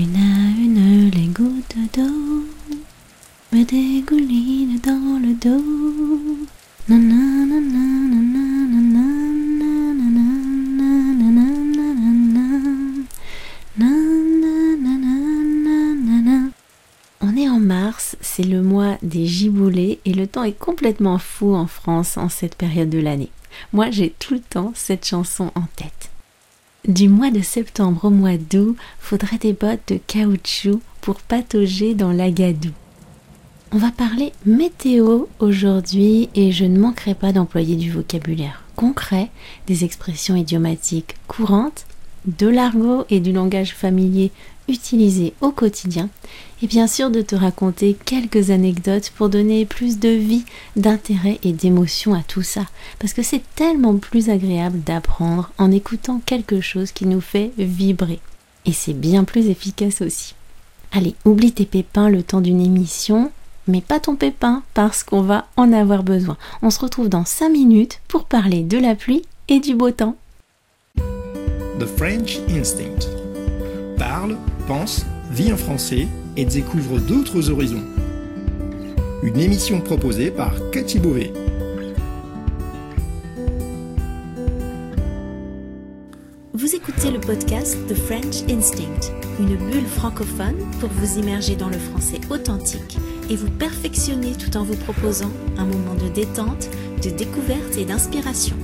Une à une, les d'eau me dans le dos. On est en mars, c'est le mois des giboulées et le temps est complètement fou en France en cette période de l'année. Moi j'ai tout le temps cette chanson en tête. Du mois de septembre au mois d'août, faudrait des bottes de caoutchouc pour patauger dans l'agadou. On va parler météo aujourd'hui et je ne manquerai pas d'employer du vocabulaire concret, des expressions idiomatiques courantes, de l'argot et du langage familier utilisé au quotidien et bien sûr de te raconter quelques anecdotes pour donner plus de vie, d'intérêt et d'émotion à tout ça parce que c'est tellement plus agréable d'apprendre en écoutant quelque chose qui nous fait vibrer et c'est bien plus efficace aussi. Allez, oublie tes pépins le temps d'une émission mais pas ton pépin parce qu'on va en avoir besoin. On se retrouve dans 5 minutes pour parler de la pluie et du beau temps. The French Instinct. Parle, pense, en français et découvre d'autres horizons. Une émission proposée par Cathy Beauvais. Vous écoutez le podcast The French Instinct, une bulle francophone pour vous immerger dans le français authentique et vous perfectionner tout en vous proposant un moment de détente, de découverte et d'inspiration.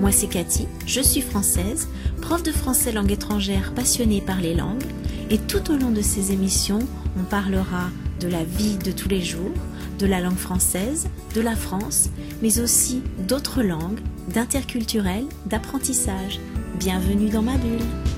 Moi c'est Cathy, je suis française, prof de français langue étrangère passionnée par les langues et tout au long de ces émissions, on parlera de la vie de tous les jours, de la langue française, de la France, mais aussi d'autres langues, d'interculturel, d'apprentissage. Bienvenue dans ma bulle.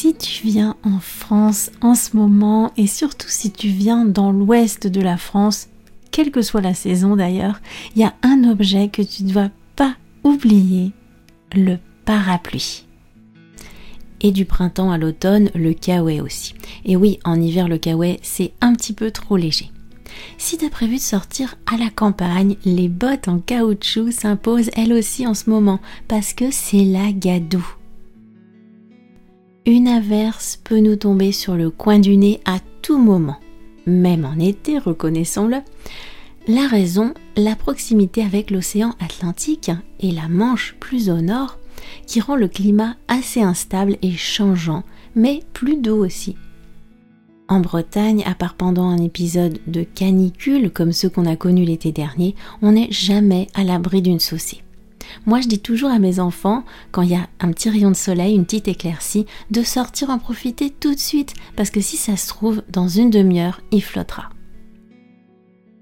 Si tu viens en France en ce moment et surtout si tu viens dans l'ouest de la France, quelle que soit la saison d'ailleurs, il y a un objet que tu ne dois pas oublier, le parapluie. Et du printemps à l'automne, le kawaii aussi. Et oui, en hiver, le kawaii, c'est un petit peu trop léger. Si tu as prévu de sortir à la campagne, les bottes en caoutchouc s'imposent elles aussi en ce moment parce que c'est la gadoue une averse peut nous tomber sur le coin du nez à tout moment, même en été, reconnaissons-le. La raison, la proximité avec l'océan Atlantique et la Manche plus au nord, qui rend le climat assez instable et changeant, mais plus doux aussi. En Bretagne, à part pendant un épisode de canicule comme ceux qu'on a connus l'été dernier, on n'est jamais à l'abri d'une saucée. Moi, je dis toujours à mes enfants, quand il y a un petit rayon de soleil, une petite éclaircie, de sortir en profiter tout de suite, parce que si ça se trouve, dans une demi-heure, il flottera.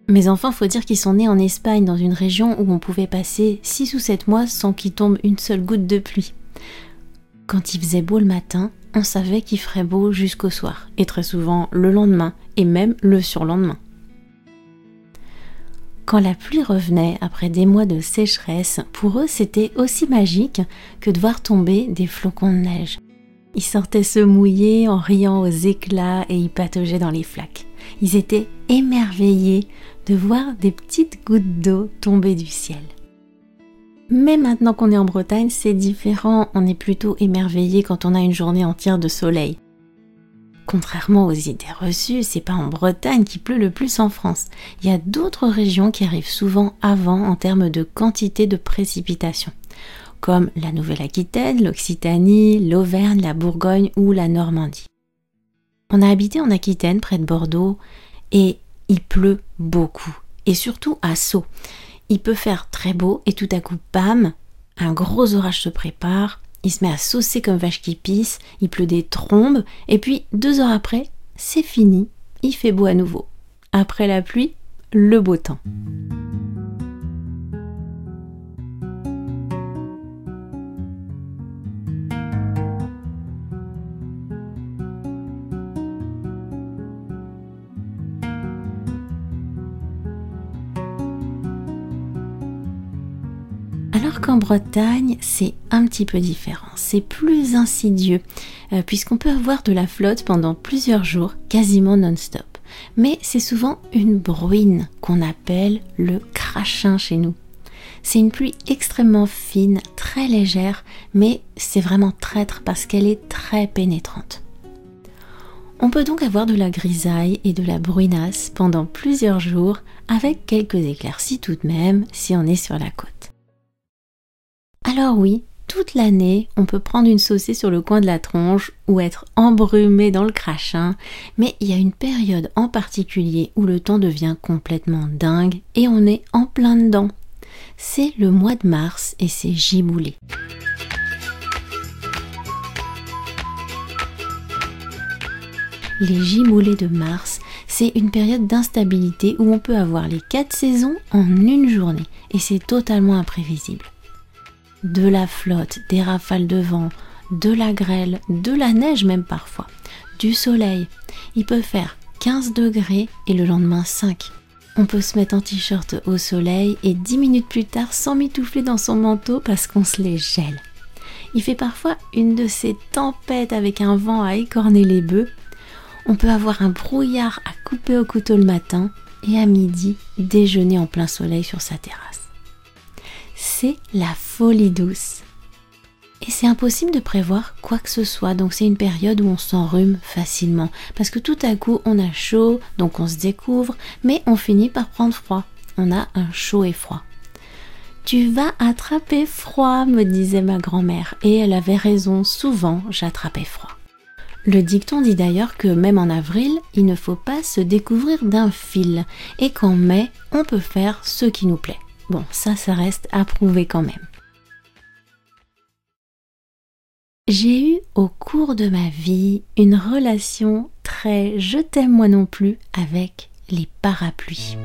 Mes enfants, faut dire qu'ils sont nés en Espagne, dans une région où on pouvait passer 6 ou 7 mois sans qu'il tombe une seule goutte de pluie. Quand il faisait beau le matin, on savait qu'il ferait beau jusqu'au soir, et très souvent le lendemain, et même le surlendemain. Quand la pluie revenait après des mois de sécheresse, pour eux c'était aussi magique que de voir tomber des flocons de neige. Ils sortaient se mouiller en riant aux éclats et y pataugeaient dans les flaques. Ils étaient émerveillés de voir des petites gouttes d'eau tomber du ciel. Mais maintenant qu'on est en Bretagne, c'est différent, on est plutôt émerveillé quand on a une journée entière de soleil. Contrairement aux idées reçues, c'est pas en Bretagne qui pleut le plus en France. Il y a d'autres régions qui arrivent souvent avant en termes de quantité de précipitations, comme la Nouvelle-Aquitaine, l'Occitanie, l'Auvergne, la Bourgogne ou la Normandie. On a habité en Aquitaine, près de Bordeaux, et il pleut beaucoup, et surtout à Sceaux. Il peut faire très beau et tout à coup, bam, un gros orage se prépare, il se met à saucer comme vache qui pisse, il pleut des trombes, et puis deux heures après, c'est fini, il fait beau à nouveau. Après la pluie, le beau temps. Alors qu'en Bretagne, c'est un petit peu différent, c'est plus insidieux, euh, puisqu'on peut avoir de la flotte pendant plusieurs jours, quasiment non-stop. Mais c'est souvent une bruine qu'on appelle le crachin chez nous. C'est une pluie extrêmement fine, très légère, mais c'est vraiment traître parce qu'elle est très pénétrante. On peut donc avoir de la grisaille et de la bruinasse pendant plusieurs jours avec quelques éclaircies tout de même si on est sur la côte. Alors oui, toute l'année, on peut prendre une saucée sur le coin de la tronche ou être embrumé dans le crachin, mais il y a une période en particulier où le temps devient complètement dingue et on est en plein dedans c'est le mois de mars et c'est giboulé. Les giboulées de mars, c'est une période d'instabilité où on peut avoir les quatre saisons en une journée et c'est totalement imprévisible. De la flotte, des rafales de vent, de la grêle, de la neige même parfois, du soleil. Il peut faire 15 degrés et le lendemain 5. On peut se mettre en t-shirt au soleil et dix minutes plus tard s'emmitoufler dans son manteau parce qu'on se les gèle. Il fait parfois une de ces tempêtes avec un vent à écorner les bœufs. On peut avoir un brouillard à couper au couteau le matin et à midi déjeuner en plein soleil sur sa terrasse. C'est la folie douce. Et c'est impossible de prévoir quoi que ce soit, donc c'est une période où on s'enrhume facilement, parce que tout à coup on a chaud, donc on se découvre, mais on finit par prendre froid. On a un chaud et froid. Tu vas attraper froid, me disait ma grand-mère, et elle avait raison, souvent j'attrapais froid. Le dicton dit d'ailleurs que même en avril, il ne faut pas se découvrir d'un fil, et qu'en mai, on peut faire ce qui nous plaît. Bon, ça, ça reste à prouver quand même. J'ai eu au cours de ma vie une relation très je t'aime moi non plus avec les parapluies.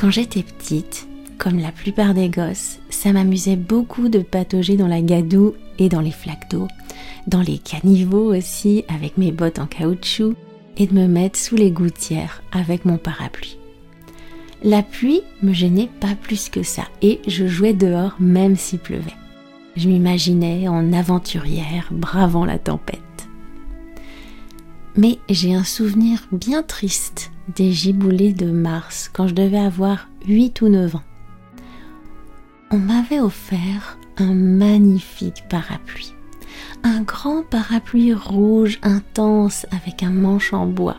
Quand j'étais petite, comme la plupart des gosses, ça m'amusait beaucoup de patauger dans la gadoue et dans les flaques d'eau, dans les caniveaux aussi avec mes bottes en caoutchouc et de me mettre sous les gouttières avec mon parapluie. La pluie me gênait pas plus que ça et je jouais dehors même s'il pleuvait. Je m'imaginais en aventurière bravant la tempête. Mais j'ai un souvenir bien triste des giboulées de mars quand je devais avoir 8 ou 9 ans on m'avait offert un magnifique parapluie. Un grand parapluie rouge intense avec un manche en bois.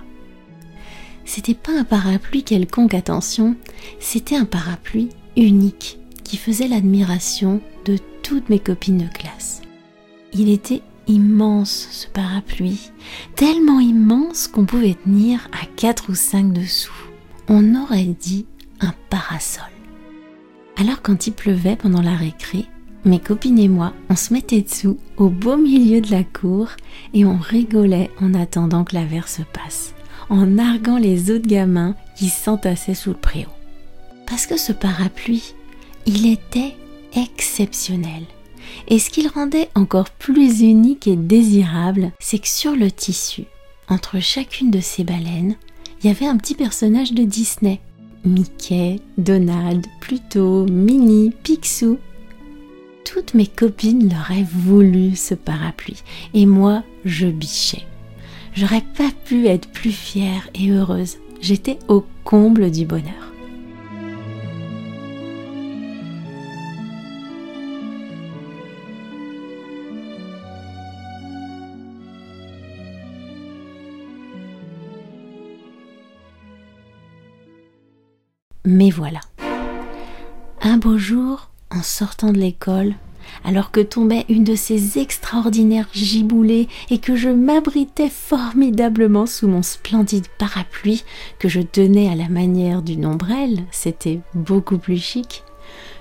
C'était pas un parapluie quelconque, attention, c'était un parapluie unique qui faisait l'admiration de toutes mes copines de classe. Il était immense ce parapluie, tellement immense qu'on pouvait tenir à 4 ou 5 dessous. On aurait dit un parasol. Alors quand il pleuvait pendant la récré, mes copines et moi, on se mettait dessous au beau milieu de la cour et on rigolait en attendant que la verre se passe, en narguant les autres gamins qui s'entassaient sous le préau. Parce que ce parapluie, il était exceptionnel. Et ce qui le rendait encore plus unique et désirable, c'est que sur le tissu, entre chacune de ces baleines, il y avait un petit personnage de Disney Mickey, Donald, Pluto, Minnie, Picsou. Toutes mes copines l'auraient voulu ce parapluie et moi je bichais. J'aurais pas pu être plus fière et heureuse. J'étais au comble du bonheur. Mais voilà. Un beau jour, en sortant de l'école, alors que tombait une de ces extraordinaires giboulées et que je m'abritais formidablement sous mon splendide parapluie que je tenais à la manière d'une ombrelle, c'était beaucoup plus chic,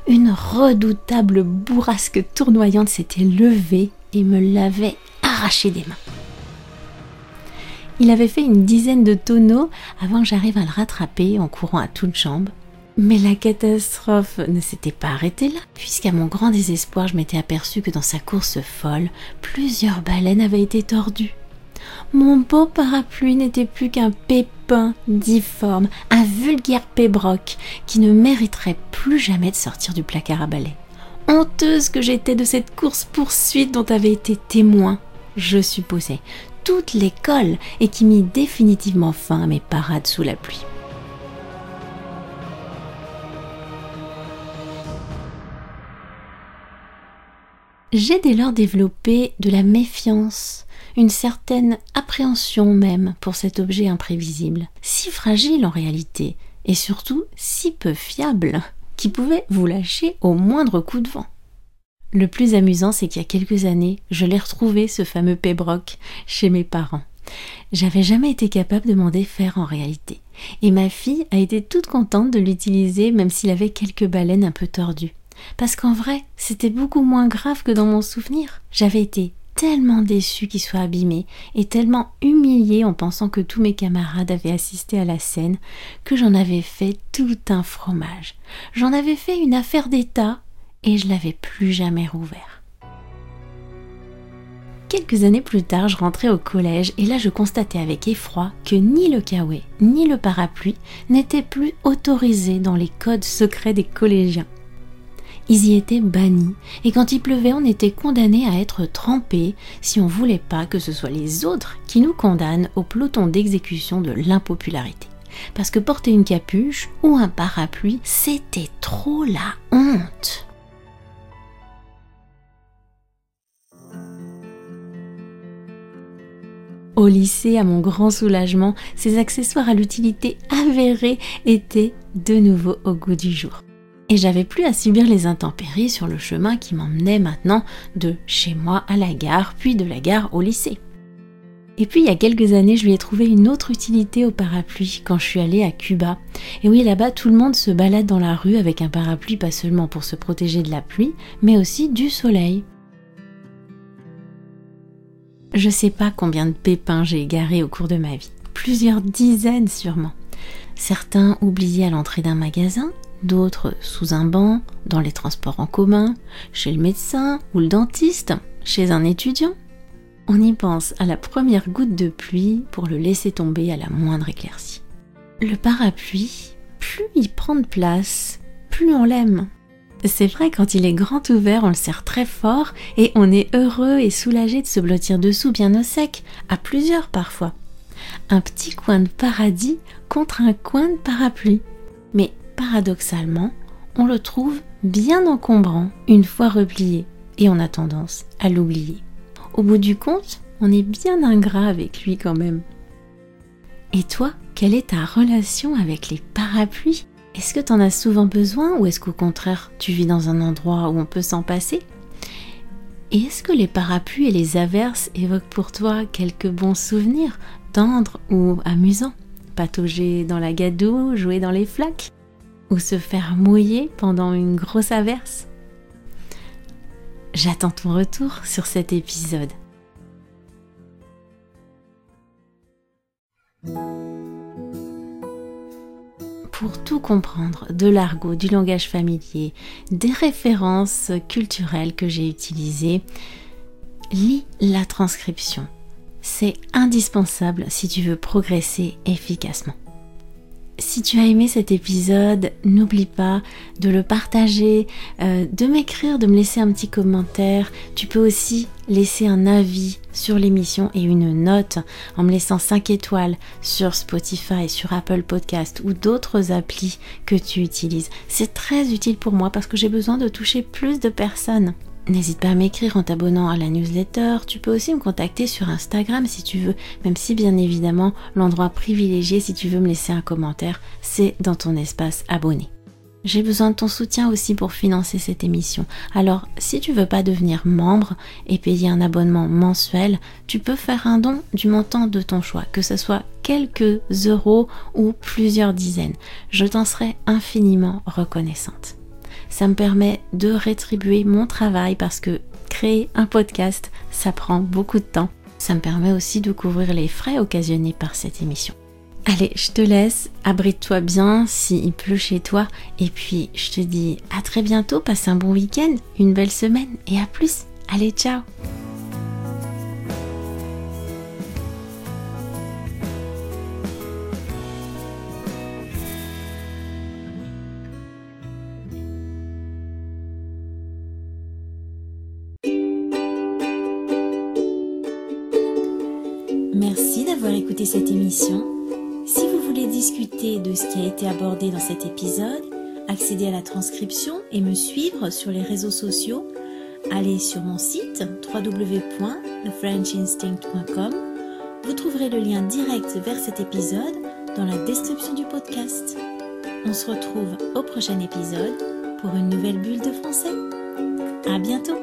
une redoutable bourrasque tournoyante s'était levée et me l'avait arraché des mains. Il avait fait une dizaine de tonneaux avant que j'arrive à le rattraper en courant à toutes jambes Mais la catastrophe ne s'était pas arrêtée là, puisqu'à mon grand désespoir, je m'étais aperçu que dans sa course folle, plusieurs baleines avaient été tordues. Mon beau parapluie n'était plus qu'un pépin difforme, un vulgaire pébroc qui ne mériterait plus jamais de sortir du placard à balai. Honteuse que j'étais de cette course-poursuite dont avait été témoin, je supposais, toute l'école et qui mit définitivement fin à mes parades sous la pluie. J'ai dès lors développé de la méfiance, une certaine appréhension même pour cet objet imprévisible, si fragile en réalité, et surtout si peu fiable, qui pouvait vous lâcher au moindre coup de vent. Le plus amusant, c'est qu'il y a quelques années, je l'ai retrouvé, ce fameux Pébroc, chez mes parents. J'avais jamais été capable de m'en défaire en réalité. Et ma fille a été toute contente de l'utiliser, même s'il avait quelques baleines un peu tordues. Parce qu'en vrai, c'était beaucoup moins grave que dans mon souvenir. J'avais été tellement déçue qu'il soit abîmé et tellement humiliée en pensant que tous mes camarades avaient assisté à la scène que j'en avais fait tout un fromage. J'en avais fait une affaire d'État et je l'avais plus jamais rouvert. Quelques années plus tard, je rentrais au collège et là je constatais avec effroi que ni le kawaii ni le parapluie n'étaient plus autorisés dans les codes secrets des collégiens ils y étaient bannis, et quand il pleuvait, on était condamné à être trempés si on voulait pas que ce soit les autres qui nous condamnent au peloton d'exécution de l'impopularité. Parce que porter une capuche ou un parapluie, c'était trop la honte. Au lycée, à mon grand soulagement, ces accessoires à l'utilité avérée étaient de nouveau au goût du jour et j'avais plus à subir les intempéries sur le chemin qui m'emmenait maintenant de chez moi à la gare, puis de la gare au lycée. Et puis il y a quelques années, je lui ai trouvé une autre utilité au parapluie quand je suis allée à Cuba. Et oui, là-bas, tout le monde se balade dans la rue avec un parapluie, pas seulement pour se protéger de la pluie, mais aussi du soleil. Je sais pas combien de pépins j'ai égarés au cours de ma vie. Plusieurs dizaines sûrement. Certains oubliés à l'entrée d'un magasin, d'autres sous un banc, dans les transports en commun, chez le médecin ou le dentiste, chez un étudiant. On y pense à la première goutte de pluie pour le laisser tomber à la moindre éclaircie. Le parapluie, plus il prend de place, plus on l'aime. C'est vrai, quand il est grand ouvert, on le serre très fort et on est heureux et soulagé de se blottir dessous bien au sec, à plusieurs parfois. Un petit coin de paradis contre un coin de parapluie. Mais paradoxalement, on le trouve bien encombrant une fois replié et on a tendance à l'oublier. Au bout du compte, on est bien ingrat avec lui quand même. Et toi, quelle est ta relation avec les parapluies? Est-ce que tu en as souvent besoin ou est-ce qu'au contraire tu vis dans un endroit où on peut s'en passer? Et est-ce que les parapluies et les averses évoquent pour toi quelques bons souvenirs, tendres ou amusants? Patauger dans la gadoue, jouer dans les flaques? Ou se faire mouiller pendant une grosse averse J'attends ton retour sur cet épisode. Pour tout comprendre de l'argot, du langage familier, des références culturelles que j'ai utilisées, lis la transcription. C'est indispensable si tu veux progresser efficacement. Si tu as aimé cet épisode, n'oublie pas de le partager, euh, de m'écrire, de me laisser un petit commentaire. Tu peux aussi laisser un avis sur l'émission et une note en me laissant 5 étoiles sur Spotify, sur Apple Podcast ou d'autres applis que tu utilises. C'est très utile pour moi parce que j'ai besoin de toucher plus de personnes. N'hésite pas à m'écrire en t'abonnant à la newsletter. Tu peux aussi me contacter sur Instagram si tu veux, même si bien évidemment l'endroit privilégié si tu veux me laisser un commentaire, c'est dans ton espace abonné. J'ai besoin de ton soutien aussi pour financer cette émission. Alors, si tu veux pas devenir membre et payer un abonnement mensuel, tu peux faire un don du montant de ton choix, que ce soit quelques euros ou plusieurs dizaines. Je t'en serai infiniment reconnaissante ça me permet de rétribuer mon travail parce que créer un podcast, ça prend beaucoup de temps. Ça me permet aussi de couvrir les frais occasionnés par cette émission. Allez, je te laisse, abrite-toi bien s'il pleut chez toi, et puis je te dis à très bientôt, passe un bon week-end, une belle semaine, et à plus. Allez, ciao Merci d'avoir écouté cette émission. Si vous voulez discuter de ce qui a été abordé dans cet épisode, accéder à la transcription et me suivre sur les réseaux sociaux, allez sur mon site www.thefrenchinstinct.com. Vous trouverez le lien direct vers cet épisode dans la description du podcast. On se retrouve au prochain épisode pour une nouvelle bulle de français. À bientôt!